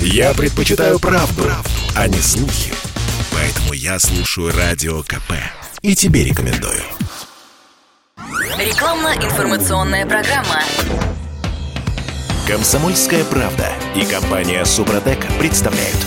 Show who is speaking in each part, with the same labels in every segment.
Speaker 1: Я предпочитаю правду, правду, а не слухи. Поэтому я слушаю Радио КП. И тебе рекомендую.
Speaker 2: Рекламно-информационная программа.
Speaker 1: Комсомольская правда и компания Супротек представляют.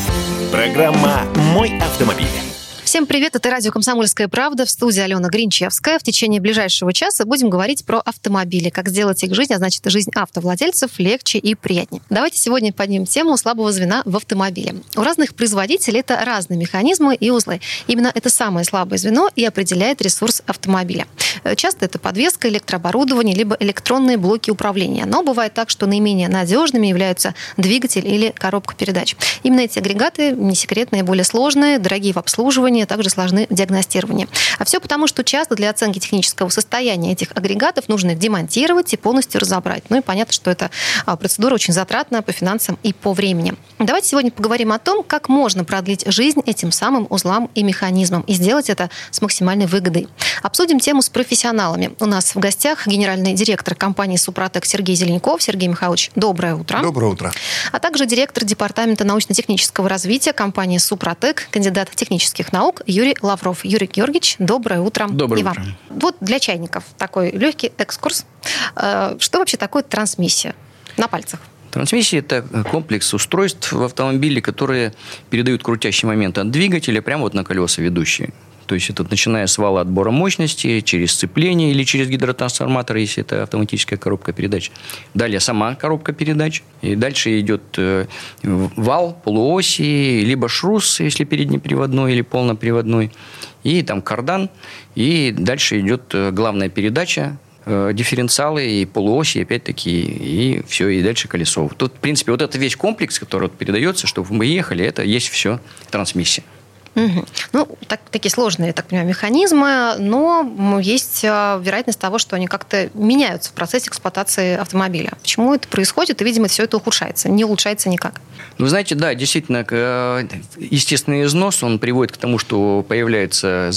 Speaker 1: Программа «Мой автомобиль».
Speaker 3: Всем привет, это радио «Комсомольская правда» в студии Алена Гринчевская. В течение ближайшего часа будем говорить про автомобили, как сделать их жизнь, а значит жизнь автовладельцев легче и приятнее. Давайте сегодня поднимем тему слабого звена в автомобиле. У разных производителей это разные механизмы и узлы. Именно это самое слабое звено и определяет ресурс автомобиля. Э, часто это подвеска, электрооборудование, либо электронные блоки управления. Но бывает так, что наименее надежными являются двигатель или коробка передач. Именно эти агрегаты, не секрет, наиболее сложные, дорогие в обслуживании, оборудования, также сложны в диагностировании. А все потому, что часто для оценки технического состояния этих агрегатов нужно их демонтировать и полностью разобрать. Ну и понятно, что эта а, процедура очень затратная по финансам и по времени. Давайте сегодня поговорим о том, как можно продлить жизнь этим самым узлам и механизмам и сделать это с максимальной выгодой. Обсудим тему с профессионалами. У нас в гостях генеральный директор компании «Супротек» Сергей Зеленяков. Сергей Михайлович, доброе утро.
Speaker 4: Доброе утро.
Speaker 3: А также директор департамента научно-технического развития компании «Супротек», кандидат технических наук наук Юрий Лавров. Юрий Георгиевич, доброе утро.
Speaker 5: Доброе
Speaker 3: и вам.
Speaker 5: утро.
Speaker 3: Вот для чайников такой легкий экскурс. Э, что вообще такое трансмиссия на пальцах?
Speaker 5: Трансмиссия – это комплекс устройств в автомобиле, которые передают крутящий момент от двигателя прямо вот на колеса ведущие. То есть это начиная с вала отбора мощности, через сцепление или через гидротрансформатор, если это автоматическая коробка передач. Далее сама коробка передач. И дальше идет э, вал, полуоси, либо шрус, если переднеприводной или полноприводной. И там кардан. И дальше идет э, главная передача, э, дифференциалы и полуоси, опять-таки, и все, и дальше колесо. Тут, в принципе, вот это весь комплекс, который вот передается, чтобы мы ехали, это есть все трансмиссия.
Speaker 3: Угу. Ну, так, такие сложные, так понимаю, механизмы, но есть а, вероятность того, что они как-то меняются в процессе эксплуатации автомобиля. Почему это происходит? И, видимо, все это ухудшается, не улучшается никак.
Speaker 5: Ну, знаете, да, действительно, э, естественный износ, он приводит к тому, что появляется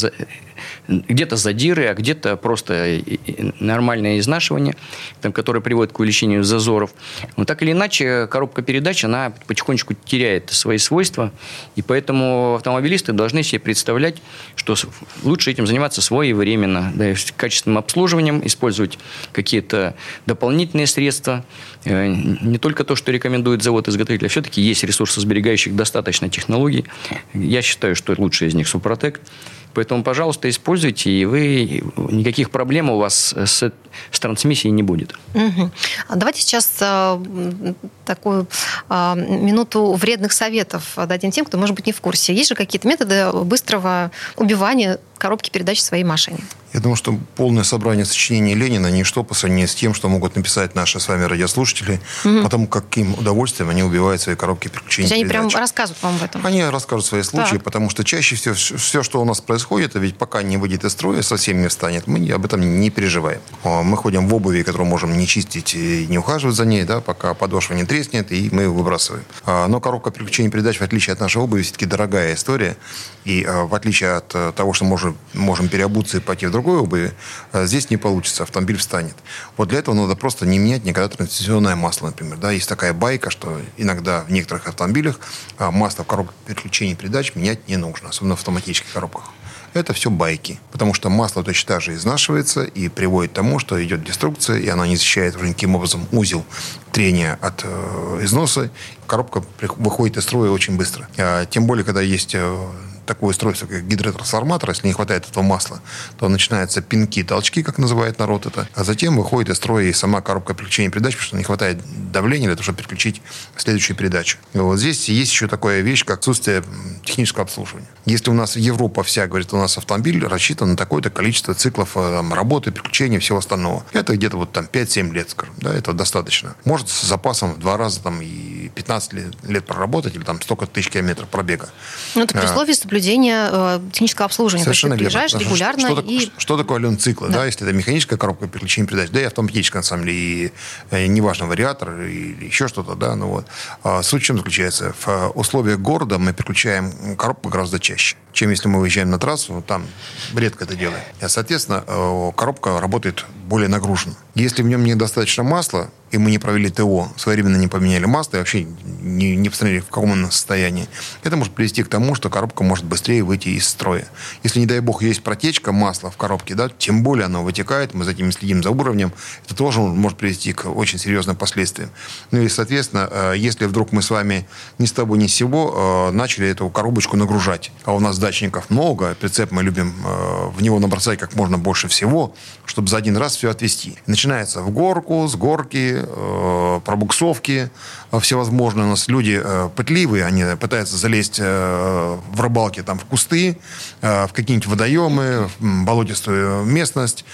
Speaker 5: где-то задиры, а где-то просто нормальное изнашивание, там, которое приводит к увеличению зазоров. Но так или иначе, коробка передач, она потихонечку теряет свои свойства, и поэтому автомобилисты должны себе представлять, что лучше этим заниматься своевременно, да, качественным обслуживанием, использовать какие-то дополнительные средства, э, не только то, что рекомендует завод-изготовитель, а все-таки есть ресурсосберегающих достаточно технологий. Я считаю, что лучшая из них Супротек. Поэтому, пожалуйста, используйте, и вы никаких проблем у вас с, с трансмиссией не будет.
Speaker 3: Угу. Давайте сейчас а, такую а, минуту вредных советов дадим тем, кто, может быть, не в курсе. Есть же какие-то методы быстрого убивания коробки передач в своей машине?
Speaker 4: Я думаю, что полное собрание сочинений Ленина ничто по сравнению с тем, что могут написать наши с вами радиослушатели, угу. потому каким удовольствием они убивают свои коробки переключения
Speaker 3: То есть
Speaker 4: передач.
Speaker 3: они прям рассказывают вам об этом?
Speaker 4: Они расскажут свои случаи,
Speaker 3: так.
Speaker 4: потому что чаще всего все, что у нас происходит, ведь пока не выйдет из строя, совсем не встанет, мы об этом не переживаем. Мы ходим в обуви, которую можем не чистить и не ухаживать за ней, да, пока подошва не треснет, и мы ее выбрасываем. А, но коробка переключения передач, в отличие от нашей обуви, все-таки дорогая история. И а, в отличие от э, того, что можем, можем переобуться и пойти в другой обуви, а, здесь не получится, автомобиль встанет. Вот для этого надо просто не менять никогда трансмиссионное масло, например. Да, есть такая байка, что иногда в некоторых автомобилях масло в коробке переключения передач менять не нужно, особенно в автоматических коробках. Это все байки. Потому что масло точно так же изнашивается и приводит к тому, что идет деструкция, и она не защищает уже никаким образом узел трения от э, износа. Коробка выходит из строя очень быстро. А, тем более, когда есть э, такое устройство, как гидротрансформатор, если не хватает этого масла, то начинаются пинки, толчки, как называет народ это, а затем выходит из строя и сама коробка переключения передач, потому что не хватает давления для того, чтобы переключить следующую передачу. И вот здесь есть еще такая вещь, как отсутствие технического обслуживания. Если у нас Европа вся говорит, у нас автомобиль рассчитан на такое-то количество циклов э, там, работы, переключения, всего остального, это где-то вот там 5-7 лет, скажем, да, это достаточно. Может с запасом в два раза там и 15 лет, лет проработать или там столько тысяч километров пробега.
Speaker 3: Ну, это при условии а, соблюдения э, технического обслуживания.
Speaker 4: Совершенно
Speaker 3: ты приезжаешь
Speaker 4: верно.
Speaker 3: регулярно
Speaker 4: что,
Speaker 3: и...
Speaker 4: Что, что такое ален циклы? Да. да, если это механическая коробка переключения передач, да и автоматическая, на самом деле, и э, неважно, вариатор или еще что-то, да, ну вот. А суть в чем заключается? В э, условиях города мы переключаем коробку гораздо чаще, чем если мы выезжаем на трассу, там редко это делаем. И, соответственно, э, коробка работает более нагружена. Если в нем недостаточно масла, и мы не провели ТО, своевременно не поменяли масло, и вообще не, не посмотрели, в каком оно состоянии, это может привести к тому, что коробка может быстрее выйти из строя. Если, не дай бог, есть протечка масла в коробке, да, тем более оно вытекает, мы за этим следим за уровнем, это тоже может привести к очень серьезным последствиям. Ну и, соответственно, э, если вдруг мы с вами ни с того ни с сего э, начали эту коробочку нагружать, а у нас дачников много, прицеп мы любим э, в него набросать как можно больше всего, чтобы за один раз все отвести. Начинается в горку, с горки, Э, пробуксовки всевозможные. У нас люди э, пытливые, они пытаются залезть э, в рыбалке там, в кусты, в какие-нибудь водоемы, в болотистую местность.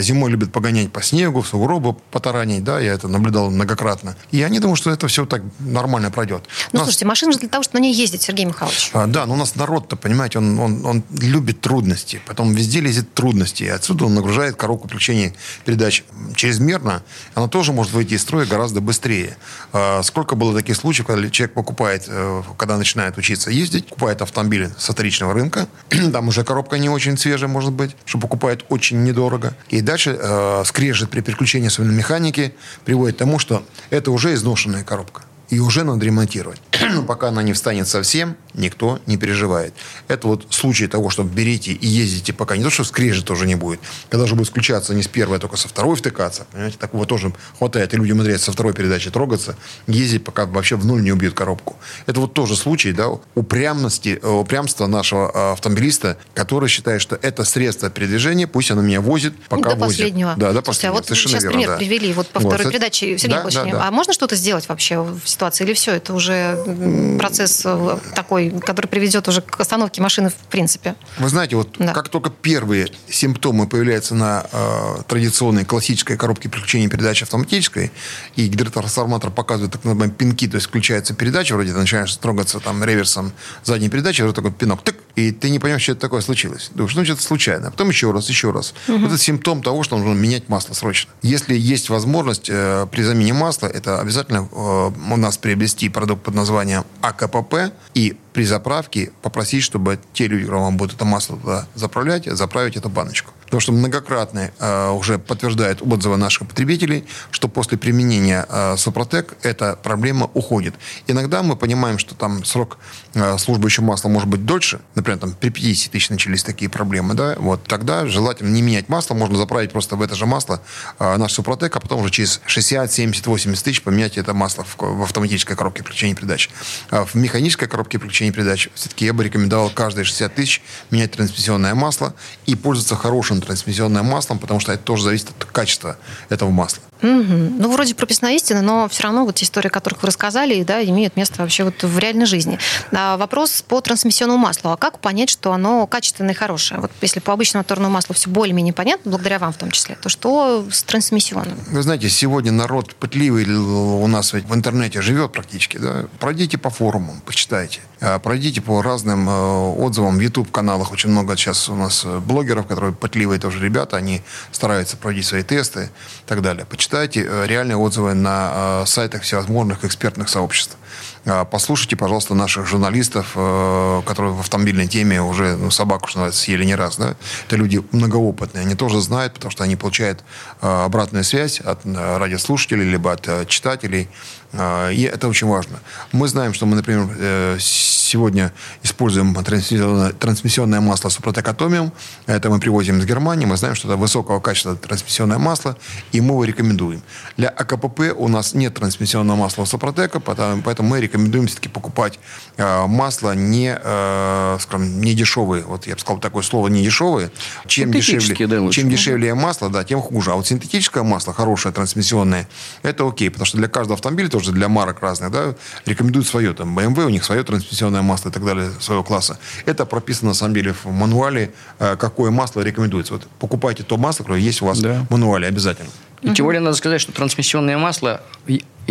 Speaker 4: Зимой любят погонять по снегу, в сугробы потаранить. Да, я это наблюдал многократно. И они думают, что это все так нормально пройдет.
Speaker 3: Ну,
Speaker 4: нас...
Speaker 3: слушайте, машина же для того, чтобы на ней ездить, Сергей Михайлович.
Speaker 4: А, да, но у нас народ-то, понимаете, он, он, он любит трудности. Потом везде лезет трудности. И отсюда он нагружает коробку включения передач чрезмерно. Она тоже может выйти из строя гораздо быстрее. А, сколько было таких случаев, когда человек покупает, э, когда начинает учиться ездить, покупает автомобиль со вторичного рынка, там уже коробка не очень свежая, может быть, что покупает очень недорого. И дальше э, скрежет при переключении своей механики приводит к тому, что это уже изношенная коробка и уже надо ремонтировать. Но пока она не встанет совсем, никто не переживает. Это вот случай того, что берите и ездите, пока не то, что скрежет тоже не будет. Когда уже будет включаться не с первой, а только со второй втыкаться. Понимаете, такого тоже хватает. И люди умудряются со второй передачи трогаться, ездить, пока вообще в нуль не убьют коробку. Это вот тоже случай да, упрямности, э, упрямства нашего э, автомобилиста, который считает, что это средство передвижения, пусть оно меня возит, пока
Speaker 3: до
Speaker 4: возит.
Speaker 3: последнего.
Speaker 4: Да, до
Speaker 3: Слушайте,
Speaker 4: последнего.
Speaker 3: а вот
Speaker 4: Совершенно
Speaker 3: сейчас
Speaker 4: верно,
Speaker 3: пример
Speaker 4: да.
Speaker 3: привели вот по
Speaker 4: Вот,
Speaker 3: второй
Speaker 4: это-
Speaker 3: передаче. Сергей
Speaker 4: да, да, да.
Speaker 3: а можно что-то сделать вообще в ситуации? Или все, это уже процесс э, такой, который приведет уже к остановке машины в принципе?
Speaker 4: Вы знаете, вот
Speaker 3: Да.
Speaker 4: как только первые симптомы появляются на э, традиционной классической коробке переключения передачи автоматической, и гидротрансформатор показывает так называемые пинки, то есть включается передача, вроде ты начинаешь трогаться там реверсом задней передачи, вот такой пинок, тык, и ты не понимаешь, что это такое случилось. Думаешь, ну, что-то случайно. Потом еще раз, еще раз. Вот это симптом того, что нужно менять масло срочно. Если есть возможность э, при замене масла, это обязательно э, нас приобрести продукт под названием АКПП и при заправке попросить, чтобы те люди, которые вам будут это масло туда заправлять, заправить эту баночку. Потому что многократно э, уже подтверждают отзывы наших потребителей, что после применения э, Супротек эта проблема уходит. Иногда мы понимаем, что там срок э, службы еще масла может быть дольше, например, там при 50 тысяч начались такие проблемы, да, вот тогда желательно не менять масло, можно заправить просто в это же масло э, наш Супротек, а потом уже через 60, 70, 80 тысяч поменять это масло в, в автоматической коробке включения передач. А в механической коробке включения передач все-таки я бы рекомендовал каждые 60 тысяч менять трансмиссионное масло и пользоваться хорошим трансмиссионным маслом, потому что это тоже зависит от качества этого масла.
Speaker 3: Мгм. Ну, вроде прописная истина, но все равно вот истории, о которых вы рассказали, да, имеют место вообще вот в реальной жизни. А вопрос по трансмиссионному маслу. А как понять, что оно качественное и хорошее? Вот если по обычному моторному маслу все более-менее понятно, благодаря вам в том числе, то что с трансмиссионным?
Speaker 4: Вы знаете, сегодня народ пытливый у нас ведь в интернете живет практически. Да? Пройдите по форумам, почитайте. А, Пройдите по разным э, отзывам в YouTube-каналах. Очень много сейчас у нас э, блогеров, которые пытливые тоже ребята. Они стараются пройти свои тесты и так далее. Почитайте э, реальные отзывы на сайтах всевозможных экспертных сообществ. А, Послушайте, пожалуйста, наших журналистов, которые в автомобильной теме уже ну, собаку, что называется, съели не раз. Да? Это люди многоопытные. Они тоже знают, потому что они получают обратную связь от радиослушателей, либо от читателей. Э, И это очень важно. Мы знаем, что мы, например, э, сегодня используем трансмиссионное, трансмиссионное масло Супротек Атомиум. Это мы привозим из Германии. Мы знаем, что это высокого качества трансмиссионное масло, и мы его рекомендуем. Для АКПП у нас нет трансмиссионного масла Супротека, потому- поэтому мы рекомендуем все-таки покупать э, масло не, э, скажем, не дешевые. Вот я бы сказал такое слово не дешевые. Чем дешевле,
Speaker 5: да, лучше.
Speaker 4: чем дешевле масло, да, тем хуже. А вот синтетическое масло, хорошее, трансмиссионное, это окей, потому что для каждого автомобиля, тоже для марок разных, да, рекомендуют свое. Там BMW, у них свое трансмиссионное масло и так далее, своего класса. Это прописано, на самом деле, в мануале, э, какое масло рекомендуется. Вот покупайте то масло, которое есть у вас
Speaker 5: Да.
Speaker 4: в мануале обязательно.
Speaker 5: И тем более надо сказать, что трансмиссионное масло,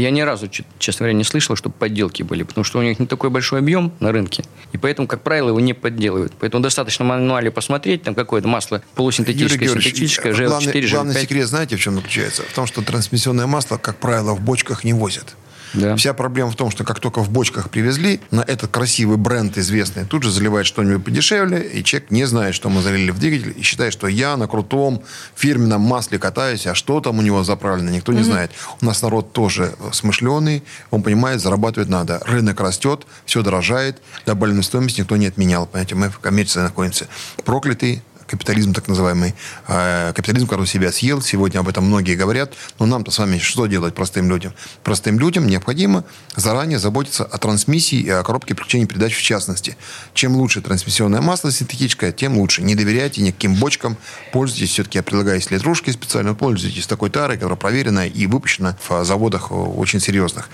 Speaker 5: я ни разу, честно говоря, не слышал, чтобы подделки были, потому что у них не такой большой объем на рынке, и поэтому, как правило, его не подделывают. Поэтому достаточно мануале посмотреть, там какое-то масло полусинтетическое,
Speaker 4: Юрий
Speaker 5: синтетическое,
Speaker 4: главный,
Speaker 5: GL4,
Speaker 4: главный
Speaker 5: GL5.
Speaker 4: секрет, знаете, в чем заключается? В том, что трансмиссионное масло, как правило, в бочках не возят.
Speaker 5: Да.
Speaker 4: Вся проблема в том, что как только в бочках привезли, на этот красивый бренд известный, тут же заливает что-нибудь подешевле, и человек не знает, что мы залили в двигатель, и считает, что я на крутом фирменном масле катаюсь, а что там у него заправлено, никто не знает. У нас народ тоже смышленый, он понимает, зарабатывать надо. Рынок растет, все дорожает, добавленную стоимость никто не отменял. Понимаете, мы в коммерции находимся. Проклятый капитализм так называемый, э, капитализм, который себя съел, сегодня об этом многие говорят, но нам-то с вами что делать простым людям? Простым людям необходимо заранее заботиться о трансмиссии и о коробке переключения передач в частности. Чем лучше трансмиссионное масло синтетическое, тем лучше. Не доверяйте никаким бочкам, пользуйтесь, все-таки я предлагаю, литрушки специально, пользуйтесь такой тарой, которая проверена и выпущена в заводах очень серьезных.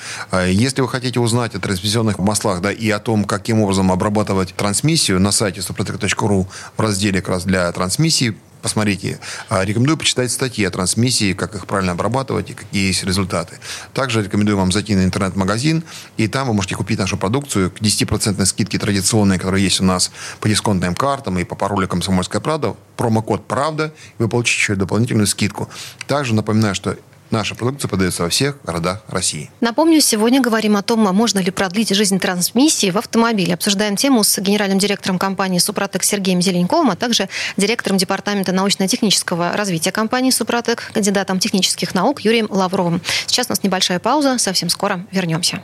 Speaker 4: Если вы хотите узнать о трансмиссионных маслах, да, и о том, каким образом обрабатывать трансмиссию на сайте suprotec.ru в разделе как раз для трансмиссии, посмотрите. А, Рекомендую почитать статьи о трансмиссии, как их правильно обрабатывать и какие есть результаты. Также рекомендую вам зайти на интернет-магазин, и там вы можете купить нашу продукцию к 10% скидке традиционной, которая есть у нас по дисконтным картам и по паролю «Комсомольская правда». Промокод «Правда», и вы получите еще дополнительную скидку. Также напоминаю, что Наша продукция продается во всех городах России.
Speaker 3: Напомню, сегодня говорим о том, можно ли продлить жизнь трансмиссии в автомобиле. Обсуждаем тему с генеральным директором компании «Супротек» Сергеем Зеленковым, а также директором департамента научно-технического развития компании «Супротек», кандидатом технических наук Юрием Лавровым. Сейчас у нас небольшая пауза, совсем скоро вернемся.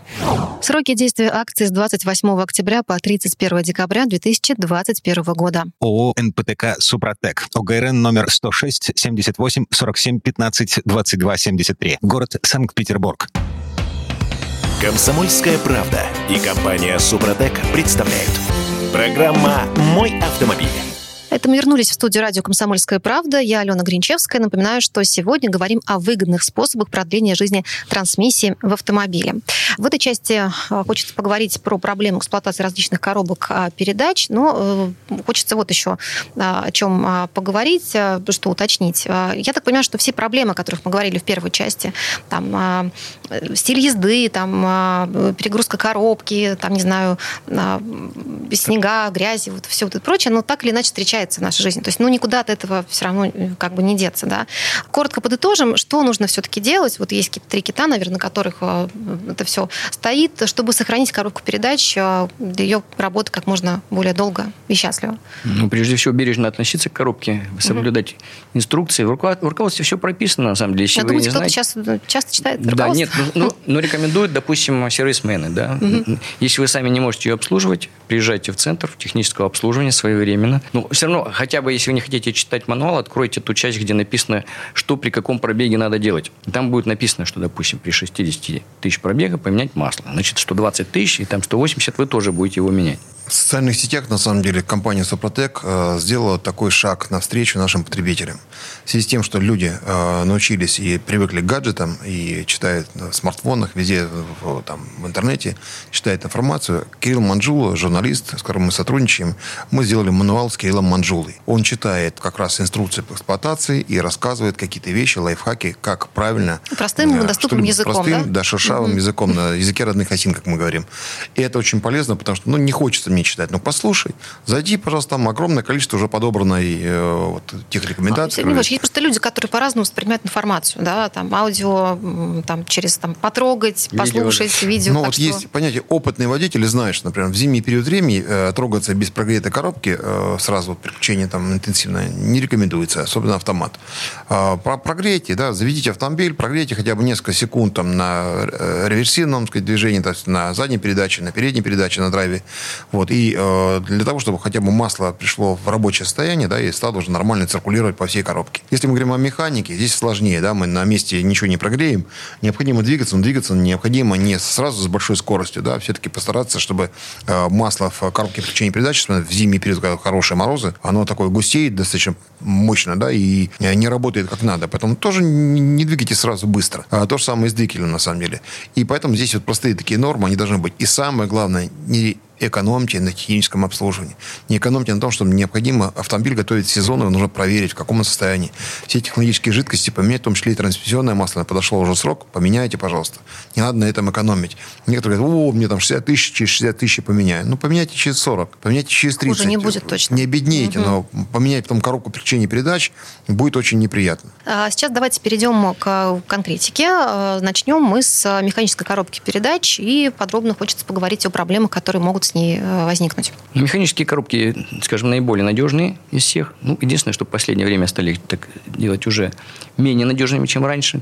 Speaker 3: Сроки действия акции с 28 октября по 31 декабря 2021 года.
Speaker 6: ООО «НПТК Супротек». ОГРН номер 106 78 47 15 22 73. Город Санкт-Петербург.
Speaker 1: Комсомольская правда и компания Супротек представляют. Программа «Мой автомобиль».
Speaker 3: Это мы вернулись в студию радио «Комсомольская правда». Я Алена Гринчевская. Напоминаю, что сегодня говорим о выгодных способах продления жизни трансмиссии в автомобиле. В этой части э, хочется поговорить про проблему эксплуатации различных коробок э, передач, но э, хочется вот еще о чем поговорить, что уточнить. Я так понимаю, что все проблемы, о которых мы говорили в первой части, там стиль езды, там перегрузка коробки, там, не знаю, снега, грязи, вот все вот это прочее, но так или иначе встречается в нашей жизни. То есть, ну, никуда от этого все равно как бы не деться, да. Коротко подытожим, что нужно все-таки делать. Вот есть какие-то три кита, наверное, на которых это все стоит, чтобы сохранить коробку передач, ее работы как можно более долго и счастливо.
Speaker 5: Ну, прежде всего, бережно относиться к коробке, соблюдать угу. инструкции. В руководстве все прописано, на самом деле. Если
Speaker 3: думаете,
Speaker 5: не
Speaker 3: кто-то
Speaker 5: знаете...
Speaker 3: сейчас часто читает
Speaker 5: Да, нет, ну, ну, ну, рекомендуют, допустим, сервисмены, да.
Speaker 3: Мгм.
Speaker 5: Если вы сами не можете ее обслуживать, приезжайте в центр технического обслуживания своевременно. Ну, все равно, хотя бы, если вы не хотите читать мануал, откройте ту часть, где написано, что при каком пробеге надо делать. Там будет написано, что, допустим, при 60 тысяч пробега поменять масло. Значит, 120 тысяч, и там 180 вы тоже будете его менять.
Speaker 4: В социальных сетях, на самом деле, компания Супротек э, сделала такой шаг навстречу нашим потребителям. В связи с тем, что люди э, научились и привыкли к гаджетам, и читают на смартфонах, везде в, там, в интернете, читают информацию. Кирилл Манджула, журналист, с которым мы сотрудничаем, мы сделали мануал с Кириллом Манджулой. Он читает как раз инструкции по эксплуатации и рассказывает какие-то вещи, лайфхаки, как правильно...
Speaker 3: Простым,
Speaker 4: э,
Speaker 3: доступным языком,
Speaker 4: простым,
Speaker 3: да?
Speaker 4: да, шершавым языком, на языке родных осин, как мы говорим. И это очень полезно, потому что ну, не хочется мне читать. Ну, послушай, зайди, пожалуйста, там огромное количество уже подобранной э, вот, тех рекомендаций.
Speaker 3: Сергей Иванович, есть просто люди, которые по-разному воспринимают информацию, да, там аудио, там через там потрогать,
Speaker 5: Видео.
Speaker 3: послушать, видео.
Speaker 4: Ну, вот
Speaker 3: что-
Speaker 4: есть понятие опытный водитель, и знаешь, например, в зимний период времени э, трогаться без прогретой коробки, э, сразу вот переключение там интенсивное, не рекомендуется, особенно автомат. А, про- прогрейте, да, заведите автомобиль, прогрейте хотя бы несколько секунд там на э, реверсивном, так сказать, движении, то есть на задней передаче, на передней передаче, на драйве. Вот, и э, для того, чтобы хотя бы масло пришло в рабочее состояние, да, и стало уже нормально циркулировать по всей коробке. Если мы говорим о механике, здесь сложнее, да, мы на месте ничего не прогреем, необходимо двигаться, но двигаться необходимо не сразу с большой скоростью, да, все-таки постараться, чтобы э, масло в коробке переключения передач, в зимний период, когда хорошие морозы, оно такое густеет достаточно мощно, да, и э, не работает как надо. Поэтому тоже не двигайте сразу быстро. А то же самое и с двигателем, на самом деле. И поэтому здесь вот простые такие нормы, они должны быть. И самое главное, не экономьте на техническом обслуживании. Не экономьте на том, что необходимо автомобиль готовить сезонно, нужно проверить, в каком он состоянии. Все технологические жидкости поменять, в том числе и трансмиссионное масло. Подошел уже срок, поменяйте, пожалуйста. Не надо на этом экономить. Некоторые говорят, о, мне там 60 тысяч, через 60 тысяч поменяю. Ну, поменяйте через 40, поменяйте через 30.
Speaker 3: Хуже не будет точно.
Speaker 4: Не обеднейте, угу. но поменять потом коробку переключения передач будет очень неприятно.
Speaker 3: А сейчас давайте перейдем к конкретике. А, начнем мы с механической коробки передач и подробно хочется поговорить о проблемах, которые могут с ней э, возникнуть.
Speaker 5: Механические коробки, скажем, наиболее надежные из всех. Ну, единственное, что в последнее время стали так делать уже менее надежными, чем раньше.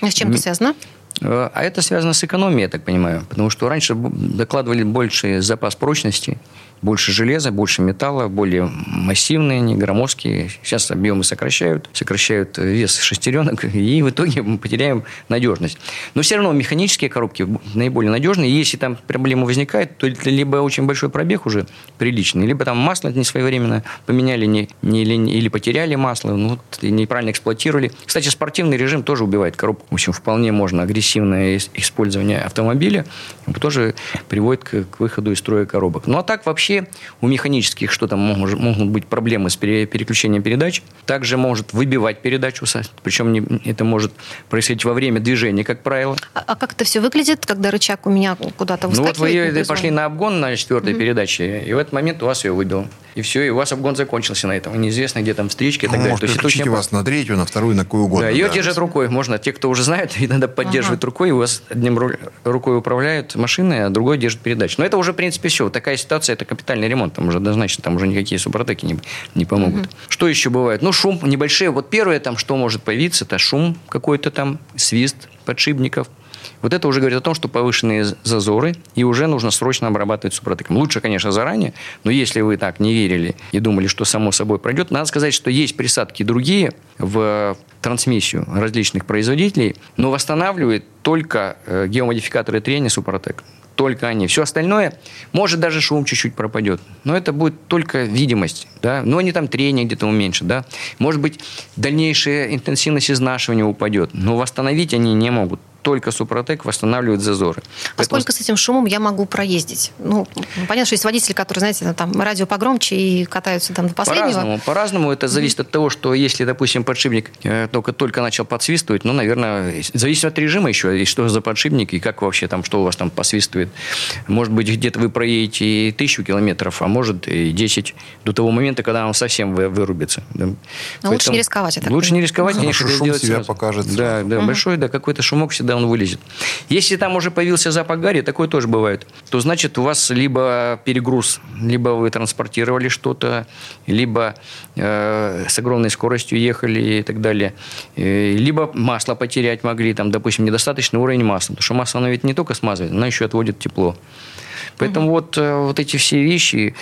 Speaker 3: А с чем это связано?
Speaker 5: Э, а это связано с экономией, я так понимаю. Потому что раньше докладывали больший запас прочности, больше железа, больше металла, более массивные, не громоздкие. Сейчас объемы сокращают, сокращают вес шестеренок, и в итоге мы потеряем надежность. Но все равно механические коробки наиболее надежные. Если там проблема возникает, то это либо очень большой пробег уже приличный, либо там масло не своевременно поменяли не, не, или, или потеряли масло, ну, неправильно эксплуатировали. Кстати, спортивный режим тоже убивает коробку. В общем, вполне можно агрессивное использование автомобиля тоже приводит к, к выходу из строя коробок. Ну, а так вообще вообще у механических что там могут, могут быть проблемы с переключением передач. Также может выбивать передачу, причем не, это может происходить во время движения, как правило.
Speaker 3: А, а как это все выглядит, когда рычаг у меня куда-то выскакивает?
Speaker 5: Ну вот вы пошли на обгон на четвертой mm-hmm. передаче, и в этот момент у вас ее выбило и все, и у вас обгон закончился на этом. Неизвестно, где там встречки и так
Speaker 4: ну,
Speaker 5: далее.
Speaker 4: Может, То есть, вас на третью, на вторую, на какую угодно.
Speaker 5: Да, ее да. держат рукой. Можно, те, кто уже знает, иногда поддерживают ага. рукой, у вас одним рукой управляют машиной, а другой держит передачу. Но это уже, в принципе, все. Такая ситуация, это капитальный ремонт. Там уже однозначно, там уже никакие супротеки не, не помогут. Угу. Что еще бывает? Ну, шум небольшие. Вот первое, там, что может появиться, это шум какой-то там, свист подшипников – вот это уже говорит о том, что повышенные зазоры, и уже нужно срочно обрабатывать супротеком. Лучше, конечно, заранее, но если вы так не верили и думали, что само собой пройдет, надо сказать, что есть присадки другие в трансмиссию различных производителей, но восстанавливает только э, геомодификаторы трения Супротек только они. Все остальное, может, даже шум чуть-чуть пропадет. Но это будет только видимость. Да? Но они там трение где-то уменьшат. Да? Может быть, дальнейшая интенсивность изнашивания упадет. Но восстановить они не могут только Супротек восстанавливает зазоры.
Speaker 3: А Поэтому... сколько с этим шумом я могу проездить? Ну, понятно, что есть водители, которые, знаете, там радио погромче и катаются там до последнего.
Speaker 5: По-разному. По-разному. Это зависит mm-hmm. от того, что если, допустим, подшипник э, только, только начал подсвистывать, ну, наверное, зависит от режима еще, и что за подшипник, и как вообще там, что у вас там посвистывает. Может быть, где-то вы проедете тысячу километров, а может и 10 до того момента, когда он совсем вырубится. Да.
Speaker 3: Но Поэтому лучше не рисковать.
Speaker 5: Лучше не рисковать, конечно,
Speaker 4: шум
Speaker 5: делать
Speaker 4: себя
Speaker 5: сразу.
Speaker 4: покажет.
Speaker 5: Да, да, угу. большой, да, какой-то шумок всегда он вылезет. Если там уже появился запах гари, такое тоже бывает, то значит у вас либо перегруз, либо вы транспортировали что-то, либо э, с огромной скоростью ехали и так далее, э, либо масло потерять могли, там, допустим, недостаточный уровень масла, потому что масло оно ведь не только смазывает, оно еще отводит тепло. Поэтому угу. вот, э, вот эти все вещи,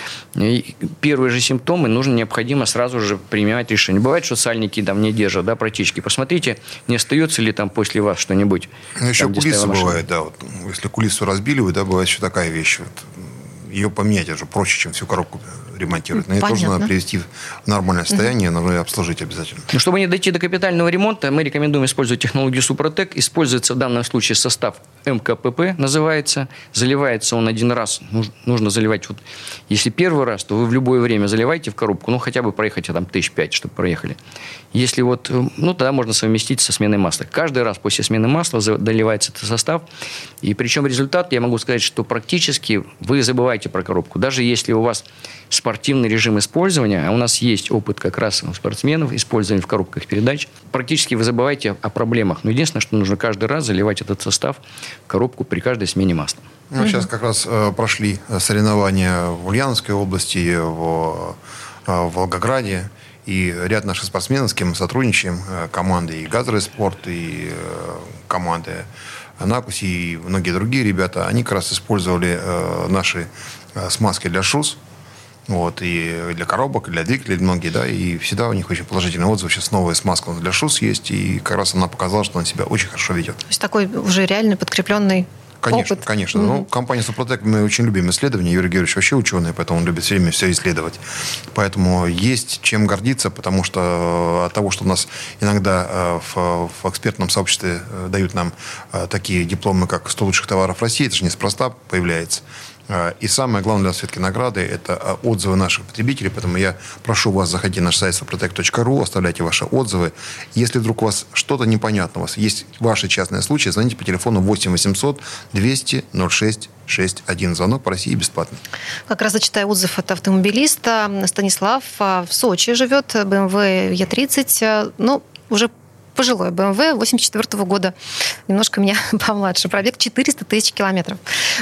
Speaker 5: первые же симптомы, нужно необходимо сразу же принимать решение. Бывает, что сальники там не держат, да, протечки. Посмотрите, не остается ли там после вас что-нибудь.
Speaker 4: Ну, еще там, кулиса бывает, да. Вот, если кулису разбили, да, бывает еще такая вещь. Вот, ее поменять уже проще, чем всю коробку ремонтировать. Но Понятно. ее тоже надо привести в нормальное состояние, угу. нужно обслужить обязательно.
Speaker 5: Ну, чтобы не дойти до капитального ремонта, мы рекомендуем использовать технологию Супротек. Используется в данном случае состав МКПП, называется. Заливается он один раз. Нужно заливать, вот, если первый раз, то вы в любое время заливаете в коробку, ну, хотя бы проехать там тысяч пять, чтобы проехали. Если вот, ну, тогда можно совместить со сменой масла. Каждый раз после смены масла доливается этот состав. И причем результат, я могу сказать, что практически вы забываете про коробку. Даже если у вас спортивный режим использования, а у нас есть опыт как раз у спортсменов использования в коробках передач, практически вы забываете о проблемах. Но единственное, что нужно каждый раз заливать этот состав в коробку при каждой смене масла.
Speaker 4: Ну, угу. Сейчас как раз э, прошли соревнования в Ульяновской области, в, э, в Волгограде. И ряд наших спортсменов, с кем мы сотрудничаем, э, команды и «Газовый спорт», и э, команды «Накуси», и многие другие ребята, они как раз использовали э, наши смазки для шуз, вот, и для коробок, и для двигателей многие, да, и всегда у них очень положительный отзыв. Сейчас новая смазка для шуз есть, и как раз она показала, что он себя очень хорошо ведет. То
Speaker 3: есть такой уже реально подкрепленный
Speaker 4: Конечно,
Speaker 3: опыт.
Speaker 4: конечно. Mm-hmm. Ну, компания Супротек, мы очень любим исследования. Юрий Георгиевич вообще ученый, поэтому он любит все время все исследовать. Поэтому есть чем гордиться, потому что э, от того, что у нас иногда э, в, в экспертном сообществе э, дают нам такие дипломы, как 100 лучших товаров России, это же неспроста появляется. А, И самое главное для все-таки награды – это а, отзывы наших потребителей. Поэтому я прошу вас, заходите на наш сайт suprotec.ru, оставляйте ваши отзывы. Если вдруг у вас что-то непонятно, у вас есть ваши частные случаи, звоните по телефону 8 800 200 06 61. Звонок по России бесплатный.
Speaker 3: Как раз зачитаю отзыв от автомобилиста. Станислав а, в Сочи живет, BMW E30, ну, уже пожилой BMW 84 года. Немножко меня помладше. Пробег 400 тысяч километров.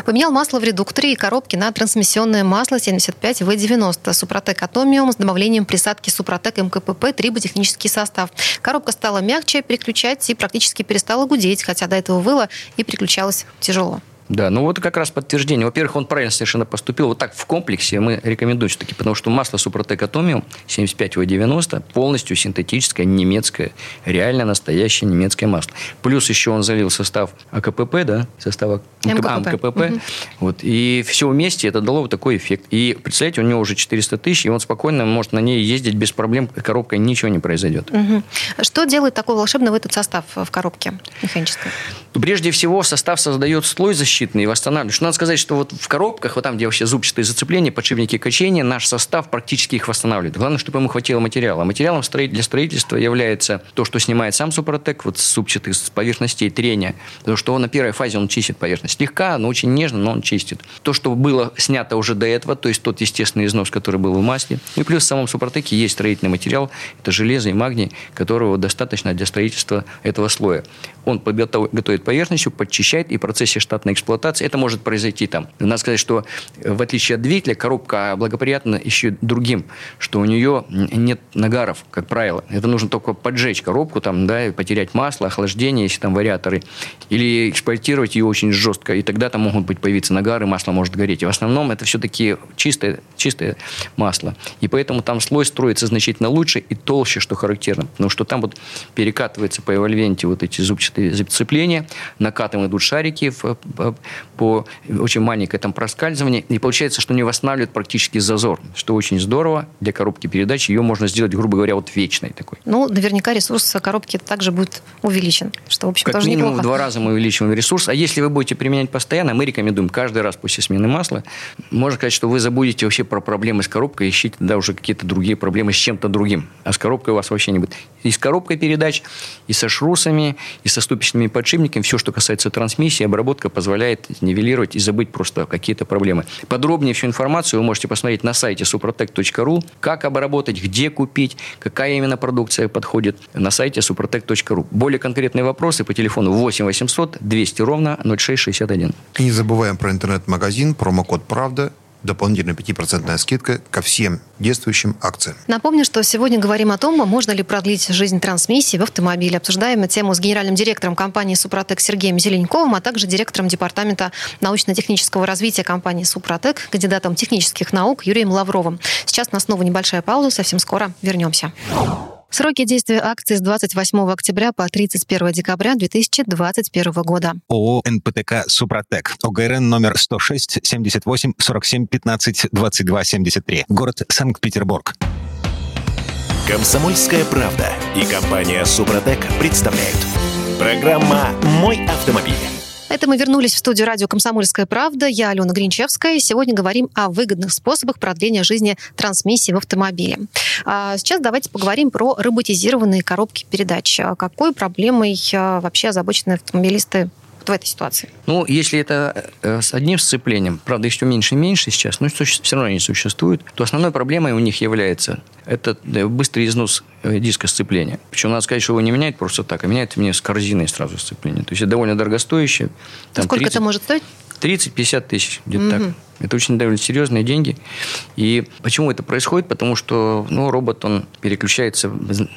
Speaker 3: Поменял масло в редукторе и коробки на трансмиссионное масло 75 В90 Супротек Атомиум с добавлением присадки Супротек МКПП триботехнический состав. Коробка стала мягче переключать и практически перестала гудеть, хотя до этого выла и переключалась тяжело.
Speaker 5: Да, ну вот как раз подтверждение. Во-первых, он правильно совершенно поступил. Вот так в комплексе мы рекомендуем все-таки, потому что масло Супротек Атомиум 75В90 полностью синтетическое, немецкое, реально настоящее немецкое масло. Плюс еще он залил состав АКПП, да, состав
Speaker 3: МКПП.
Speaker 5: А, МКПП. Вот, и все вместе это дало вот такой эффект. И представляете, у него уже 400 тысяч, и он спокойно может на ней ездить без проблем, коробкой ничего не произойдет.
Speaker 3: Мгм. Что делает такой волшебный этот состав в коробке механической?
Speaker 5: Прежде всего, состав создает слой защитный и восстанавливает. Что надо сказать, что вот в коробках, вот там, где вообще зубчатые зацепления, подшипники качения, наш состав практически их восстанавливает. Главное, чтобы ему хватило материала. Материалом для строительства является то, что снимает сам Супротек, вот с зубчатых поверхностей трения. Потому что он на первой фазе он чистит поверхность. Слегка, но очень нежно, но он чистит. То, что было снято уже до этого, то есть тот естественный износ, который был в масле. И плюс в самом Супротеке есть строительный материал, это железо и магний, которого достаточно для строительства этого слоя. Он готовит поверхность, подчищает, и в процессе штатной эксплуатации это может произойти там. Надо сказать, что э, в отличие от двигателя, коробка благоприятна еще другим, что у нее нет нагаров, как правило. Это нужно только поджечь коробку, там, да, и потерять масло, охлаждение, если там вариаторы, или эксплуатировать ее очень жестко, и тогда там могут быть появиться нагары, масло может гореть. И в основном это все-таки чистое, чистое масло. И поэтому там слой строится значительно лучше и толще, что характерно. Потому что там вот перекатывается по эвольвенте вот эти зубчатые зацепления, накатом идут шарики в- по, очень маленькое там проскальзывание, и получается, что не восстанавливает практически зазор, что очень здорово для коробки передач. Ее можно сделать, грубо говоря, вот вечной такой.
Speaker 3: Ну, наверняка ресурс коробки также будет увеличен, что, в общем,
Speaker 5: Как
Speaker 3: тоже
Speaker 5: минимум
Speaker 3: неплохо.
Speaker 5: в два раза мы увеличиваем ресурс. А если вы будете применять постоянно, мы рекомендуем каждый раз после смены масла. Можно сказать, что вы забудете вообще про проблемы с коробкой, ищите да, уже какие-то другие проблемы с чем-то другим. А с коробкой у вас вообще не будет. И с коробкой передач, и со шрусами, и со ступичными подшипниками. Все, что касается трансмиссии, обработка позволяет нивелировать и забыть просто какие-то проблемы. Подробнее всю информацию вы можете посмотреть на сайте suprotec.ru. Как обработать, где купить, какая именно продукция подходит на сайте suprotec.ru. Более конкретные вопросы по телефону 8 800 200 ровно 0661.
Speaker 4: И не забываем про интернет-магазин, промокод «Правда», дополнительная 5% скидка ко всем действующим акциям.
Speaker 3: Напомню, что сегодня говорим о том, можно ли продлить жизнь трансмиссии в автомобиле. Обсуждаем тему с генеральным директором компании «Супротек» Сергеем Зеленьковым, а также директором департамента научно-технического развития компании «Супротек», кандидатом технических наук Юрием Лавровым. Сейчас у нас снова небольшая пауза, совсем скоро вернемся. Сроки действия акции с 28 октября по 31 декабря 2021 года.
Speaker 6: ООО «НПТК Супротек». ОГРН номер 106 78 47 15 22 73. Город Санкт-Петербург.
Speaker 1: Комсомольская правда и компания Супротек представляют. Программа «Мой автомобиль».
Speaker 3: Это мы вернулись в студию радио «Комсомольская правда». Я Алена Гринчевская. Сегодня говорим о выгодных способах продления жизни трансмиссии в автомобиле. А сейчас давайте поговорим про роботизированные коробки передач. А Какой проблемой а, вообще озабочены автомобилисты вот в этой ситуации?
Speaker 5: Ну, если это э, с одним сцеплением, правда, их все меньше и меньше сейчас, но все равно они существуют, то основной проблемой у них является это э, быстрый износ э, диска сцепления. Причем надо сказать, что его не меняют просто так, а меняют мне с корзиной сразу сцепление. То есть это довольно дорогостоящее. Там
Speaker 3: Сколько
Speaker 5: 30
Speaker 3: это может стоить?
Speaker 5: 30-50 тысяч, где-то так. Это очень довольно серьезные деньги. И почему это происходит? Потому что ну, робот, он переключается в-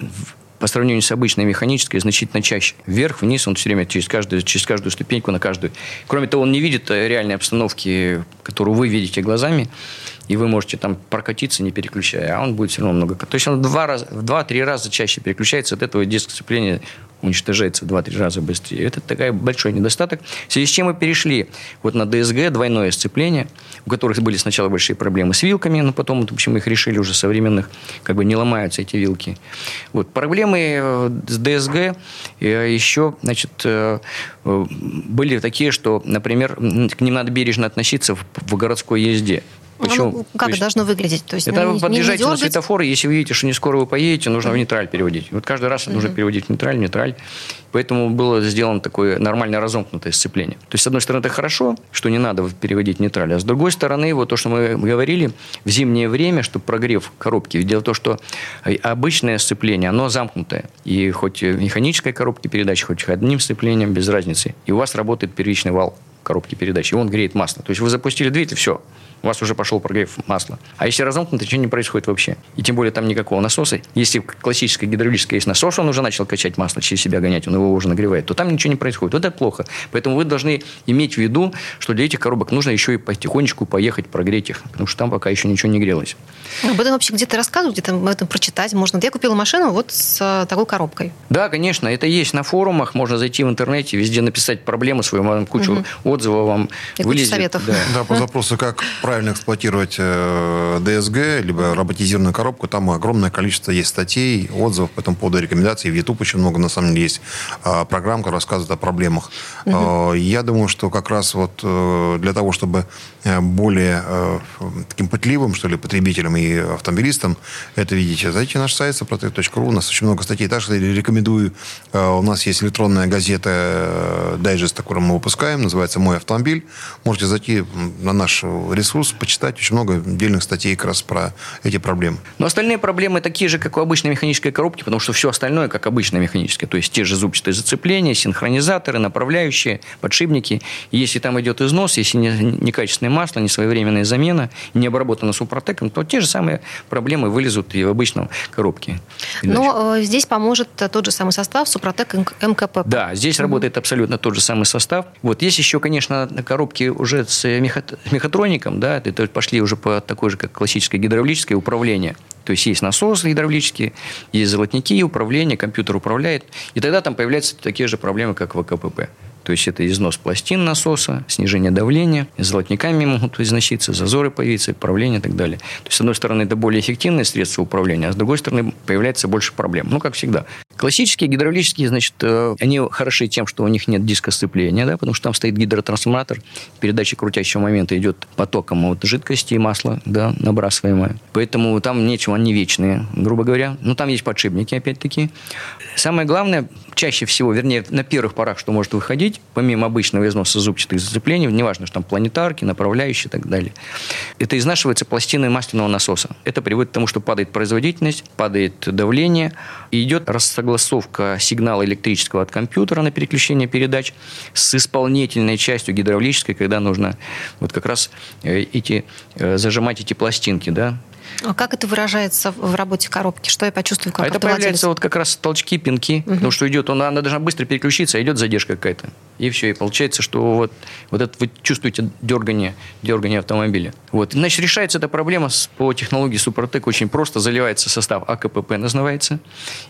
Speaker 5: по сравнению с обычной механической значительно чаще. Вверх, вниз, он все время через каждую, через каждую ступеньку на каждую. Кроме того, он не видит э, реальной обстановки, которую вы видите глазами. И вы можете там прокатиться, не переключая, а он будет все равно много. То есть он два раза, в два-три раза чаще переключается, от этого диск сцепления уничтожается в 2-3 раза быстрее. Это такой большой недостаток. В связи с чем мы перешли вот на ДСГ, двойное сцепление, у которых были сначала большие проблемы с вилками, но потом, в общем, их решили уже современных, как бы не ломаются эти вилки. Вот. Проблемы э, с ДСГ э, еще, значит, э, были такие, что, например, к ним надо бережно относиться в городской езде.
Speaker 3: Почему? Ну, как это должно выглядеть? То есть,
Speaker 5: это вы подъезжаете на светофор, и если вы видите, что не скоро вы поедете, нужно в нейтраль переводить. Вот каждый раз нужно переводить в нейтраль, в нейтраль. Поэтому было сделано такое нормально разомкнутое сцепление. То есть, с одной стороны, это хорошо, что не надо переводить в нейтраль, а с другой стороны, вот то, что мы говорили, в зимнее время, чтобы прогрев коробки. Дело в том, что обычное сцепление, оно замкнутое. И хоть механической коробки передач, хоть одним сцеплением, без разницы. И у вас работает первичный вал коробки передач, и он греет масло. То есть вы запустили двигатель, все, у вас уже пошел прогрев масла. А если разомкнуто, ничего не происходит вообще. И тем более там никакого насоса. Если классическая гидравлическая есть насос, он уже начал качать масло, через себя гонять, он его уже нагревает, то там ничего не происходит. Вот это плохо. Поэтому вы должны иметь в виду, что для этих коробок нужно еще и потихонечку поехать прогреть их, потому что там пока еще ничего не грелось.
Speaker 3: Об этом вообще где-то рассказывают, где-то об этом прочитать можно. Я купила машину вот с э, такой коробкой.
Speaker 5: Да, конечно, это есть на форумах, можно зайти в интернете, везде написать проблему свою, вам кучу угу. отзывов вам
Speaker 3: И вылезет. советов.
Speaker 4: Да. да, по запросу, как правильно эксплуатировать эксплуатировать э, DSG, либо роботизированную коробку, там огромное количество есть статей, отзывов по этому поводу, рекомендаций. В YouTube очень много, на самом деле, есть а, программ, которые рассказывают о проблемах. Угу. Я думаю, что как раз вот э, для того, чтобы э, более таким пытливым, что ли, потребителям и автомобилистам это видеть, зайдите на наш сайт сопротек.ру, у нас очень много статей. Также рекомендую, у нас есть электронная газета дайджест, которую мы выпускаем, называется «Мой автомобиль». Можете зайти на наш ресурс, почитать очень много отдельных статей как раз про эти проблемы.
Speaker 5: Но остальные проблемы такие же, как у обычной механической коробки, потому что все остальное, как обычная механическая. То есть те же зубчатые зацепления, синхронизаторы, направляющие, подшипники. И если там идет износ, если некачественное масло, не своевременная замена, не обработано супротеком, то те же самые проблемы вылезут и в обычном коробке.
Speaker 3: Но э, здесь поможет тот же самый состав Супротек МКП.
Speaker 5: Да, здесь угу. работает абсолютно тот же самый состав. Вот есть еще, конечно, коробки уже с мехатроником, да, это пошли уже по такой же, как классическое гидравлическое управление. То есть есть насос гидравлический, есть золотники, управление, компьютер управляет. И тогда там появляются такие же проблемы, как в АКПП. То есть это износ пластин насоса, снижение давления, золотниками могут износиться, зазоры появиться, управление и так далее. То есть, с одной стороны, это более эффективное средство управления, а с другой стороны, появляется больше проблем. Ну, как всегда. Классические гидравлические, значит, э, они хороши тем, что у них нет диска сцепления, да, потому что там стоит гидротрансформатор, передача крутящего момента идет потоком вот, жидкости и масла, да, набрасываемое. Поэтому там нечего, они вечные, грубо говоря. Но там есть подшипники, опять-таки. Самое главное, чаще всего, вернее, на первых порах, что может выходить, помимо обычного износа зубчатых зацеплений, неважно, что там планетарки, направляющие и так далее, это изнашивается пластины масляного насоса. Это приводит к тому, что падает производительность, падает давление, и идет рассогласовка сигнала электрического от компьютера на переключение передач с исполнительной частью гидравлической, когда нужно вот как раз э, эти, э, зажимать эти пластинки, да,
Speaker 3: а как это выражается в работе коробки? Что я почувствую как
Speaker 5: А это появляется вот как раз толчки, пинки, угу. потому что идет, она, она должна быстро переключиться, а идет задержка какая-то. И все, и получается, что вот, вот это вы чувствуете дергание, дергание автомобиля. Вот. Значит, решается эта проблема с, по технологии Супротек очень просто. Заливается состав АКПП, называется,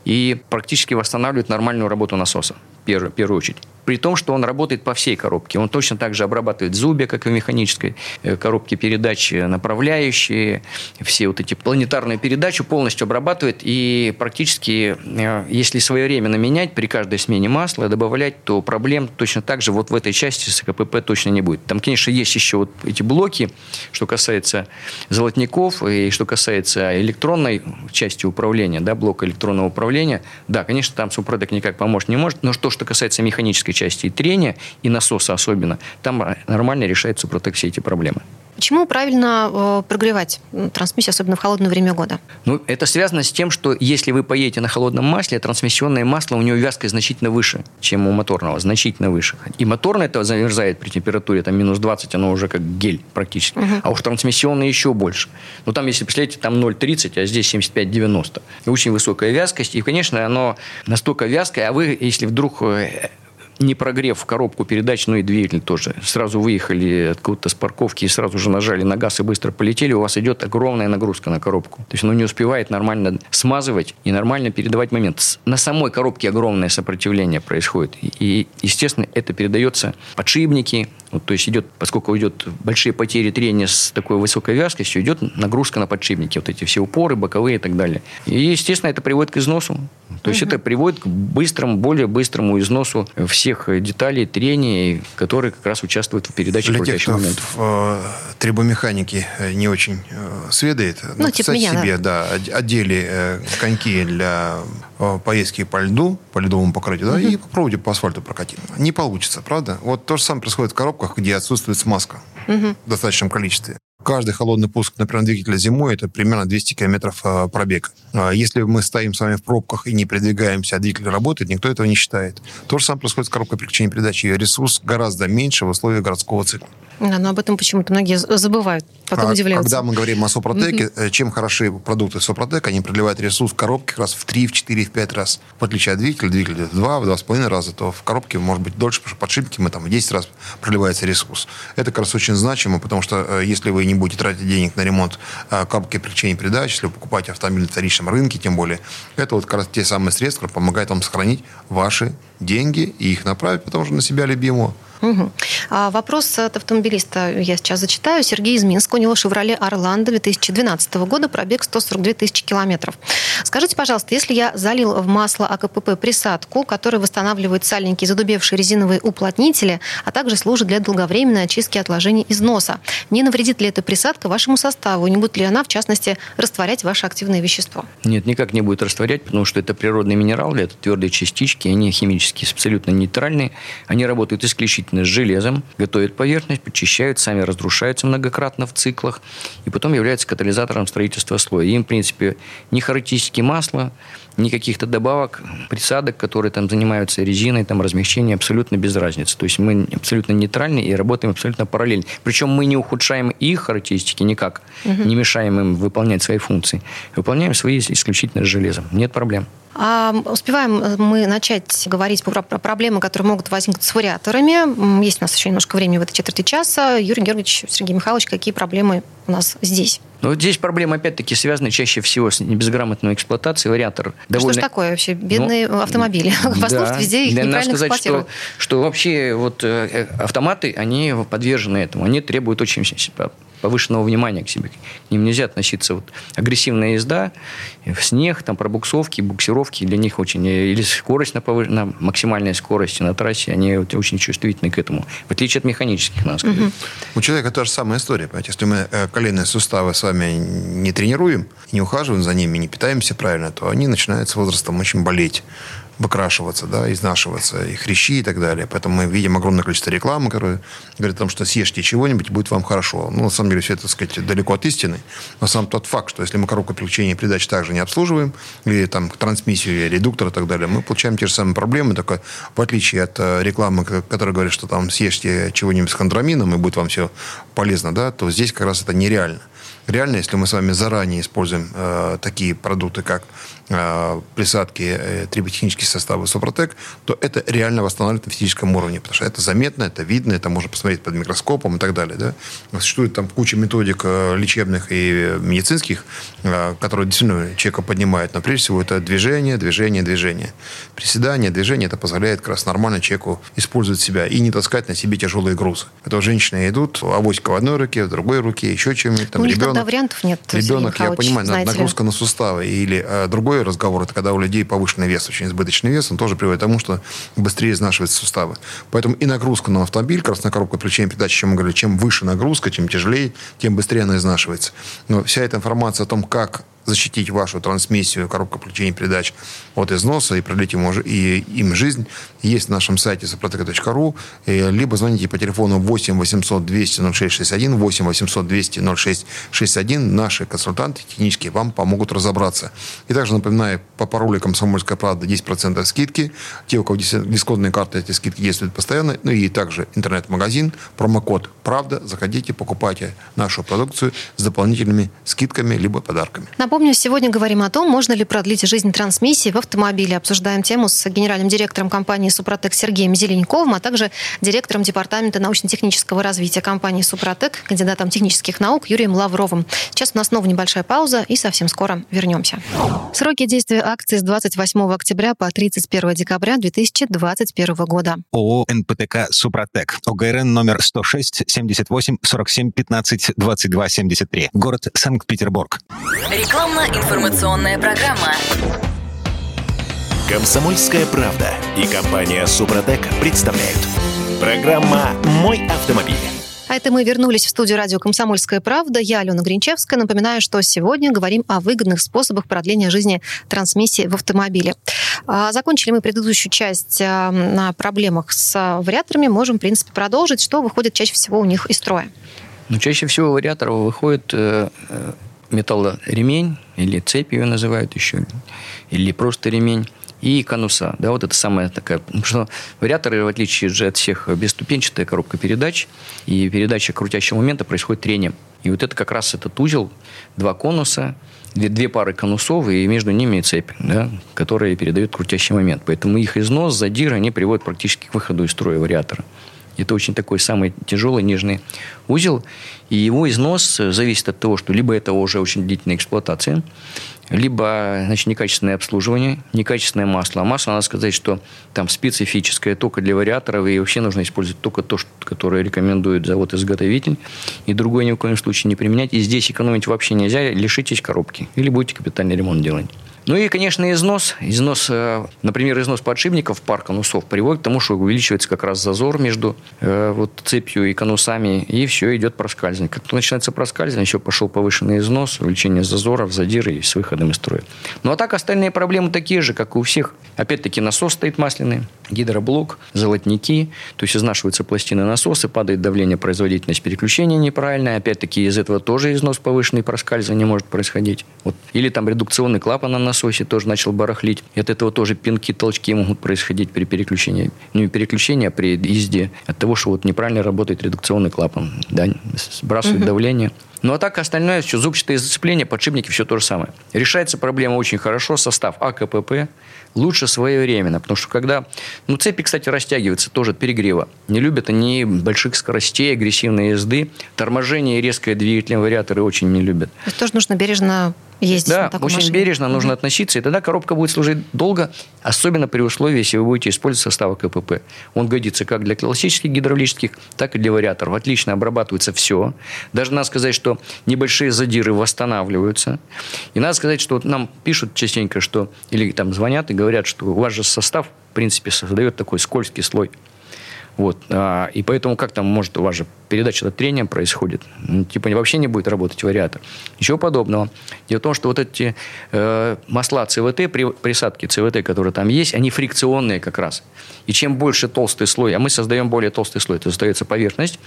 Speaker 5: и практически восстанавливает нормальную работу насоса в первую очередь. При том, что он работает по всей коробке. Он точно так же обрабатывает зубья, как и в механической э, коробке передачи, направляющие, все вот эти планетарные передачи полностью обрабатывает. И практически, э, если своевременно менять при каждой смене масла, добавлять, то проблем точно так же вот в этой части с КПП точно не будет. Там, конечно, есть еще вот эти блоки, что касается золотников и что касается электронной части управления, да, блока электронного управления. Да, конечно, там Супротек никак помочь не может, но что что касается механической части и трения, и насоса особенно, там нормально решает Супротек все эти проблемы.
Speaker 3: Почему правильно э, прогревать трансмиссию, особенно в холодное время года?
Speaker 5: Ну, это связано с тем, что если вы поедете на холодном масле, трансмиссионное масло, у него вязкость значительно выше, чем у моторного, значительно выше. И моторное это замерзает при температуре там, минус 20, оно уже как гель практически. Угу. А уж трансмиссионное еще больше. Ну, там, если представляете, там 0,30, а здесь 75-90. Очень высокая вязкость. И, конечно, оно настолько вязкое, а вы, если вдруг э, не прогрев коробку передач, ну и двигатель тоже. Сразу выехали откуда-то с парковки и сразу же нажали на газ и быстро полетели, у вас идет огромная нагрузка на коробку. То есть оно не успевает нормально смазывать и нормально передавать момент. На самой коробке огромное сопротивление происходит. И, естественно, это передается подшипники, вот, то есть идет, поскольку идет большие потери трения с такой высокой вязкостью, идет нагрузка на подшипники, вот эти все упоры, боковые и так далее. И, естественно, это приводит к износу. То есть это приводит к быстрому, более быстрому износу всех деталей трения, которые как раз участвуют в передаче
Speaker 4: Для тех, кто моментов. в э, трибомеханике э, не очень э, сведает,
Speaker 3: ну, типа меня,
Speaker 4: себе да. Да, одели э, коньки для поездки по льду, по ледовому покрытию, да, и попробуйте по асфальту прокатить. Не получится, правда? Вот то же самое происходит в коробках, где отсутствует смазка в достаточном количестве. Каждый холодный пуск, например, двигателя зимой, это примерно 200 километров э, пробега. А если мы стоим с вами в пробках и не передвигаемся, а двигатель работает, никто этого не считает. То же самое происходит с коробкой переключения передачи. Ее ресурс гораздо меньше в условиях городского цикла.
Speaker 3: Да, но об этом почему-то многие забывают, потом а, удивляются.
Speaker 4: Когда мы говорим о Сопротеке, mm-hmm. чем хороши продукты Сопротека, они продлевают ресурс коробки как раз в 3, в 4, в 5 раз. В отличие от двигателя, двигатель в 2, в 2,5 раза, то в коробке может быть дольше, потому что подшипники мы там в 10 раз продлевается ресурс. Это как раз очень значимо, потому что э, если вы не будете тратить денег на ремонт э, коробки переключения передач, если вы покупаете автомобиль на вторичном рынке, тем более, это вот как раз те самые средства, которые помогают вам сохранить ваши деньги и их направить, потому что на себя любимого.
Speaker 3: Угу. А вопрос от автомобилиста я сейчас зачитаю. Сергей из Минска. У него «Шевроле Орландо» 2012 года, пробег 142 тысячи километров. Скажите, пожалуйста, если я залил в масло АКПП присадку, которая восстанавливает сальники задубевшие резиновые уплотнители, а также служит для долговременной очистки отложений износа, не навредит ли эта присадка вашему составу? Не будет ли она, в частности, растворять ваше активное вещество?
Speaker 5: Нет, никак не будет растворять, потому что это природный минерал, это твердые частички, они химически абсолютно нейтральные, они работают исключительно с железом, готовят поверхность, почищают, сами разрушаются многократно в циклах, и потом являются катализатором строительства слоя. Им, в принципе, ни характеристики масла, ни каких-то добавок, присадок, которые там занимаются резиной, там размещение абсолютно без разницы. То есть мы абсолютно нейтральны и работаем абсолютно параллельно. Причем мы не ухудшаем их характеристики никак, угу. не мешаем им выполнять свои функции. Выполняем свои исключительно с железом. Нет проблем.
Speaker 3: А успеваем э, мы начать говорить про, про проблемы, которые могут возникнуть с вариаторами. Есть у нас еще немножко времени в этой четверти часа. Юрий Георгиевич, Сергей Михайлович, какие проблемы у нас здесь?
Speaker 5: Ну, вот здесь проблемы, опять-таки, связаны чаще всего с безграмотной эксплуатацией. Вариатор довольно...
Speaker 3: Что ж такое вообще? Бедные ну, автомобили. Да. везде их неправильно сказать,
Speaker 5: что, что вообще вот э, автоматы, они подвержены этому. Они требуют очень повышенного внимания к себе. К ним нельзя относиться вот агрессивная езда, в снег, там пробуксовки, буксировки для них очень или скорость на, повыш... на максимальной скорости на трассе, они очень чувствительны к этому, в отличие от механических, надо сказать. Угу.
Speaker 4: У человека та же самая история, понимаете, если мы э, коленные суставы с вами не тренируем, не ухаживаем за ними, не питаемся правильно, то они начинают с возрастом очень болеть выкрашиваться, да, изнашиваться, и хрящи и так далее. Поэтому мы видим огромное количество рекламы, которая говорит о том, что съешьте чего-нибудь, будет вам хорошо. Ну, на самом деле, все это, так сказать, далеко от истины. Но сам тот факт, что если мы коробку переключения передач также не обслуживаем, или там трансмиссию, или редуктор и так далее, мы получаем те же самые проблемы, только в отличие от э, рекламы, которая говорит, что там съешьте чего-нибудь с кондрамином, и будет вам все полезно, да, то здесь как раз это нереально. Реально, если мы с вами заранее используем э, такие продукты, как присадки э, триботехнические составы Супротек, то это реально восстанавливает на физическом уровне, потому что это заметно, это видно, это можно посмотреть под микроскопом и так далее. Да? Существует там куча методик э, лечебных и медицинских, э, которые действительно человека поднимают, но прежде всего это движение, движение, движение. Приседание, движение, это позволяет как раз нормально человеку использовать себя и не таскать на себе тяжелые грузы. Это женщины идут, авоська в одной руке, в другой руке, еще чем-нибудь, там, ребенок
Speaker 3: ребенок, вариантов нет.
Speaker 4: Ребенок, я понимаю, нагрузка ли? на суставы. Или э, другой разговор, это когда у людей повышенный вес, очень избыточный вес, он тоже приводит к тому, что быстрее изнашиваются суставы. Поэтому и нагрузка на автомобиль, как раз на коробку переключения передач, чем мы говорили, чем выше нагрузка, чем тяжелее, тем быстрее она изнашивается. Но вся эта информация о том, как защитить вашу трансмиссию, коробку включения передач от износа и продлить ему, и, им жизнь, есть на нашем сайте сопротека.ру, либо звоните по телефону 8 800 200 0661, 8 800 200 0661. Наши консультанты технические вам помогут разобраться. И также напоминаю, по паролю «Комсомольская правда» 10% скидки. Те, у кого дисконтные карты, эти скидки действуют постоянно. Ну и также интернет-магазин, промокод «Правда». Заходите, покупайте нашу продукцию с дополнительными скидками либо подарками.
Speaker 3: Напомню, сегодня говорим о том, можно ли продлить жизнь трансмиссии в автомобиле. Обсуждаем тему с генеральным директором компании «Супротек» Сергеем Зеленковым, а также директором департамента научно-технического развития компании «Супротек», кандидатом технических наук Юрием Лавровым. Сейчас у нас снова небольшая пауза, и совсем скоро вернемся. Сроки действия акции с 28 октября по 31 декабря 2021 года.
Speaker 6: ООО «НПТК Супротек». ОГРН номер 106 78 47 15 22 73. Город Санкт-Петербург.
Speaker 2: Рекламно-информационная программа.
Speaker 1: Комсомольская правда и компания Супротек представляют. Программа «Мой автомобиль».
Speaker 3: А это мы вернулись в студию радио «Комсомольская правда». Я Алена Гринчевская. Напоминаю, что сегодня говорим о выгодных способах продления жизни трансмиссии в автомобиле. А закончили мы предыдущую часть а, на проблемах с вариаторами. Можем, в принципе, продолжить. Что выходит чаще всего у них из строя?
Speaker 5: Ну, чаще всего вариаторов выходит э, э, металлоремень, или цепь ее называют еще, или просто ремень, и конуса. Да, вот это самая такая... Потому что вариаторы, в отличие же от всех, беступенчатая коробка передач, и передача крутящего момента происходит трением. И вот это как раз этот узел, два конуса, две, две пары конусов, и между ними цепь, да, которые передают крутящий момент. Поэтому их износ, задир, они приводят практически к выходу из строя вариатора. Это очень такой самый тяжелый, нежный узел. И его износ зависит от того, что либо это уже очень длительная эксплуатация, либо значит, некачественное обслуживание, некачественное масло. А масло, надо сказать, что там специфическое только для вариаторов, и вообще нужно использовать только то, что, которое рекомендует завод-изготовитель, и другое ни в коем случае не применять. И здесь экономить вообще нельзя, лишитесь коробки, или будете капитальный ремонт делать. Ну и, конечно, износ. Износ, э, например, износ подшипников пар конусов приводит к тому, что увеличивается как раз зазор между э, вот, цепью и конусами, и все идет проскальзывание. Как начинается проскальзывание, еще пошел повышенный износ, увеличение зазоров, задиры и с выходом из строя. Ну а так остальные проблемы такие же, как и у всех. Опять-таки насос стоит масляный, гидроблок, золотники, то есть изнашиваются пластины насоса, падает давление, производительность переключения неправильная. Опять-таки из этого тоже износ повышенный, проскальзывание может происходить. Вот. Или там редукционный клапан на насосе тоже начал барахлить. И от этого тоже пинки, толчки могут происходить при переключении. Ну, не переключении, а при езде. От того, что вот неправильно работает редукционный клапан. Да, сбрасывает угу. давление. Ну, а так остальное, все зубчатые зацепления, подшипники, все то же самое. Решается проблема очень хорошо. Состав АКПП лучше своевременно. Потому что когда... Ну, цепи, кстати, растягиваются тоже от перегрева. Не любят они больших скоростей, агрессивной езды. Торможение и резкое двигательное вариаторы очень не любят.
Speaker 3: То есть тоже нужно бережно ездить
Speaker 5: да, очень
Speaker 3: машине.
Speaker 5: бережно нужно mm относиться, и тогда коробка будет служить долго, особенно при условии, если вы будете использовать состав КПП. Он годится как для классических гидравлических, так и для вариаторов. Отлично обрабатывается все. Даже надо сказать, что небольшие задиры восстанавливаются. И надо сказать, что вот нам пишут частенько, что или там звонят и говорят, что у вас же состав, в принципе, создает такой скользкий слой. Вот. А, и поэтому как там может у вас же передача от трения происходит? Ну, типа вообще не будет работать вариатор. Ничего подобного. Дело в том, что вот эти э, масла ЦВТ, при, присадки ЦВТ, которые там есть, они фрикционные как раз. И чем больше толстый слой, а мы создаем более толстый слой, то остается поверхность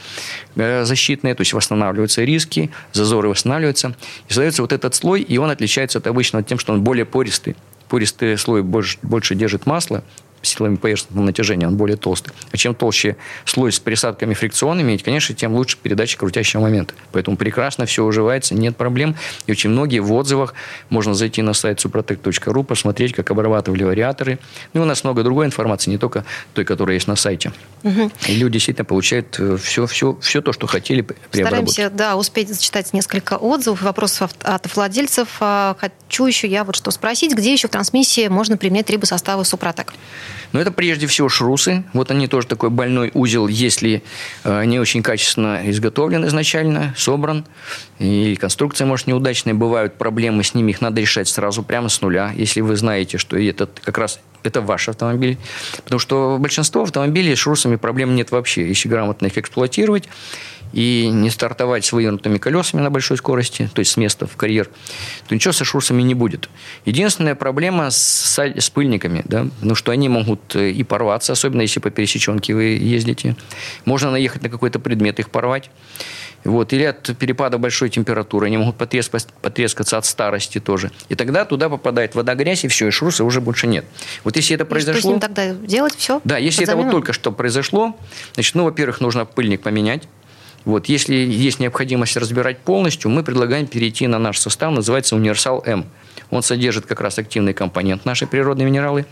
Speaker 5: э, защитная, то есть восстанавливаются риски, зазоры восстанавливаются. И создается вот этот слой, и он отличается от обычного тем, что он более пористый пористый слой больше, больше держит масло, силами поверхностного натяжения, он более толстый. А чем толще слой с присадками фрикционными, конечно, тем лучше передача крутящего момента. Поэтому прекрасно все уживается, нет проблем. И очень многие в отзывах, можно зайти на сайт suprotec.ru, посмотреть, как обрабатывали вариаторы. Ну, у нас много другой информации, не только той, которая есть на сайте. Угу. И люди действительно получают все, все, все то, что хотели при
Speaker 3: Стараемся, да, успеть зачитать несколько отзывов, вопросов от владельцев. А, хочу еще я вот что спросить, где еще в трансмиссии можно применять трибосоставы Супротек?
Speaker 5: Но это прежде всего шрусы. Вот они тоже такой больной узел, если э, не очень качественно изготовлен изначально, собран. И конструкция, может, неудачная. Бывают проблемы с ними, их надо решать сразу прямо с нуля. Если вы знаете, что этот как раз это ваш автомобиль. Потому что большинство автомобилей с шрусами проблем нет вообще. Если грамотно их эксплуатировать, и не стартовать с вывернутыми колесами на большой скорости, то есть с места в карьер, то ничего со шурсами не будет. Единственная проблема с, с пыльниками, да, ну, что они могут э, и порваться, особенно если по пересеченке вы ездите. Можно наехать на какой-то предмет, их порвать. Вот, или от перепада большой температуры. Они могут потрескаться, потрескаться от старости тоже. И тогда туда попадает вода, грязь, и все, и шруса уже больше нет. Вот если это произошло... Что с
Speaker 3: ним тогда делать? Все?
Speaker 5: Да, если это вот только что произошло, значит, ну, во-первых, нужно пыльник поменять Вот, если есть необходимость разбирать полностью, мы предлагаем перейти на наш состав, называется «Универсал М». Он содержит как раз активный компонент наши природные минералы.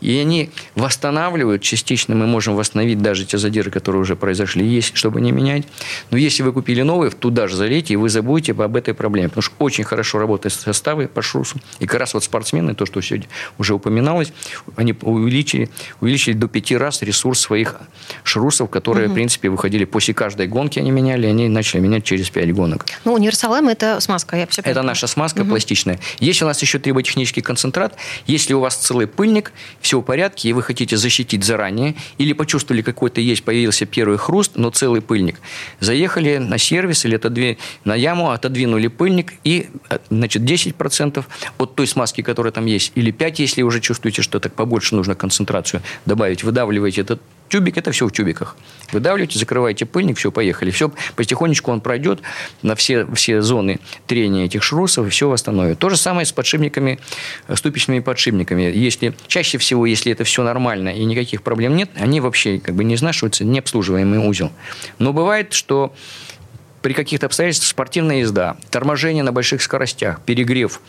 Speaker 5: И они восстанавливают частично. Мы можем восстановить даже те задиры, которые уже произошли, есть, чтобы не менять. Но если вы купили новые, туда же залейте, и вы забудете об этой проблеме. Потому что очень хорошо работают составы по шрусу. И как раз вот спортсмены, то, что сегодня уже упоминалось, они увеличили, увеличили до пяти раз ресурс своих шрусов, которые, угу. в принципе, выходили после каждой гонки, они меняли, они начали менять через пять гонок.
Speaker 3: Ну, универсал М – это смазка, я все
Speaker 5: Это наша смазка угу. пластичная. Если у нас еще триботехнический концентрат, если у вас целый пыльник, все в порядке, и вы хотите защитить заранее, или почувствовали какой-то есть, появился первый хруст, но целый пыльник, заехали на сервис или отодвинули, на яму, отодвинули пыльник, и значит, 10% от той смазки, которая там есть, или 5%, если уже чувствуете, что так побольше нужно концентрацию добавить, выдавливаете этот Тюбик – это все в тюбиках. Выдавливаете, закрываете пыльник, все, поехали. Все, потихонечку он пройдет на все, все зоны трения этих шрусов и все восстановит. То же самое с подшипниками, э, ступичными подшипниками. Если, чаще всего, если это все нормально и никаких проблем нет, они вообще как бы не изнашиваются, необслуживаемый узел. Но бывает, что при каких-то обстоятельствах спортивная езда, торможение на больших скоростях, перегрев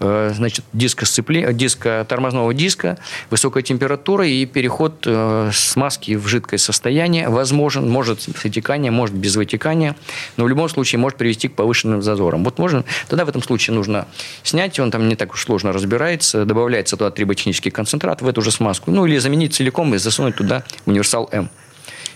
Speaker 5: э, значит, диска, сцепли... диска, тормозного диска, высокая температура и переход э, с маски в жидкое состояние возможен, может с вытеканием, может без вытекания, но в любом случае может привести к повышенным зазорам. Вот можно, тогда в этом случае нужно снять, он там не так уж сложно разбирается, добавляется туда триботехнический концентрат в эту же смазку, ну или заменить целиком и засунуть туда универсал М.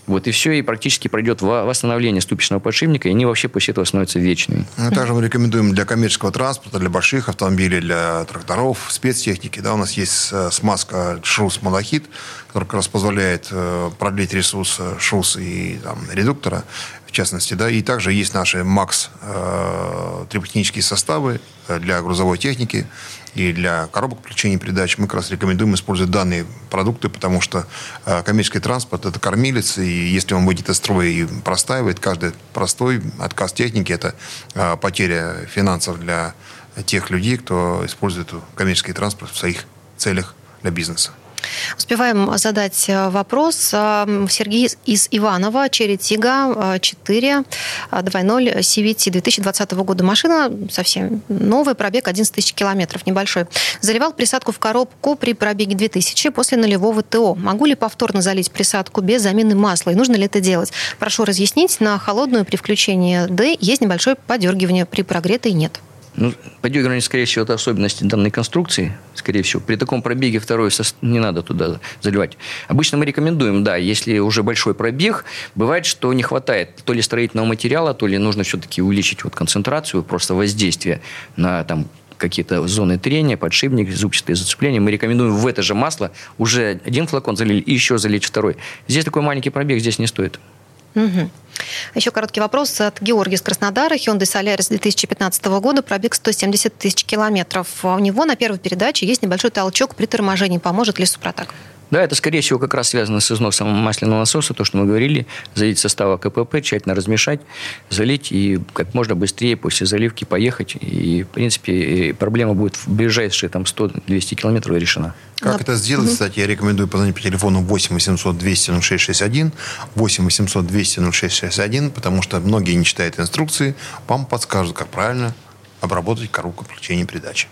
Speaker 5: Вот и все, и практически пройдет восстановление ступичного подшипника, и они вообще после этого становятся вечными.
Speaker 4: Ну, также мы рекомендуем для коммерческого транспорта, для больших автомобилей, для тракторов, спецтехники. Да, у нас есть э, смазка шрус малахит, которая как раз позволяет э, продлить ресурс шрус и там, редуктора в частности, да, и также есть наши МАКС э, триботехнические составы для грузовой техники, и для коробок включения передач мы как раз рекомендуем использовать данные продукты, потому что э, коммерческий транспорт – это кормилец, и если он выйдет из строя и простаивает, каждый простой отказ техники – это э, потеря финансов для тех людей, кто использует коммерческий транспорт в своих целях для бизнеса.
Speaker 3: Успеваем задать э, вопрос. Э, Сергей из Иванова, Черри Тига 4, 2.0 CVT 2020 года. Машина совсем новая, пробег 11 тысяч километров, небольшой. Заливал присадку в коробку при пробеге 2000 после нулевого ТО. Могу ли повторно залить присадку без замены масла? И нужно ли это делать? Прошу разъяснить. На холодную при включении D есть небольшое подергивание, при прогретой нет.
Speaker 5: Ну, подергивание, скорее всего, это особенности данной конструкции, скорее всего. При таком пробеге второй не надо туда заливать. Обычно мы рекомендуем, да, если уже большой пробег, бывает, что не хватает то ли строительного материала, то ли нужно все-таки увеличить вот концентрацию, просто воздействие на там, какие-то зоны трения, подшипник, зубчатые зацепления. Мы рекомендуем в это же масло уже один флакон залили и еще залить второй. Здесь такой маленький пробег здесь не стоит.
Speaker 3: Угу. Еще короткий вопрос от Георгия из Краснодара. Hyundai Solaris 2015 года, пробег 170 тысяч километров. А у него на первой передаче есть небольшой толчок при торможении. Поможет ли Супротек?
Speaker 5: Да, это, скорее всего, как раз связано с износом масляного насоса, то, что мы говорили, залить состава КПП, тщательно размешать, залить и как можно быстрее после заливки поехать. И, в принципе, проблема будет в ближайшие там, 100-200 километров решена.
Speaker 4: Как да. это сделать, кстати, я рекомендую позвонить по телефону 8 800 200 0661, 8 800 200 0661, потому что многие не читают инструкции, вам подскажут, как правильно обработать коробку включения передачи.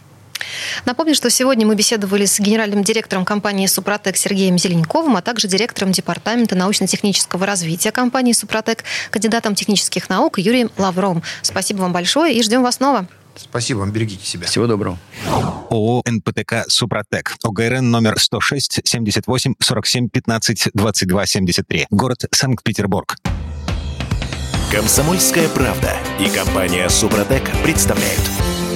Speaker 3: Напомню, что сегодня мы беседовали с генеральным директором компании «Супротек» Сергеем Зеленковым, а также директором Департамента научно-технического развития компании «Супротек», кандидатом технических наук Юрием Лавровым. Спасибо вам большое и ждем вас снова.
Speaker 4: Спасибо вам, берегите себя.
Speaker 5: Всего доброго.
Speaker 6: ООО «НПТК Супротек». ОГРН номер 106 78 47 15 22 73. Город Санкт-Петербург.
Speaker 1: Комсомольская правда и компания «Супротек» представляют.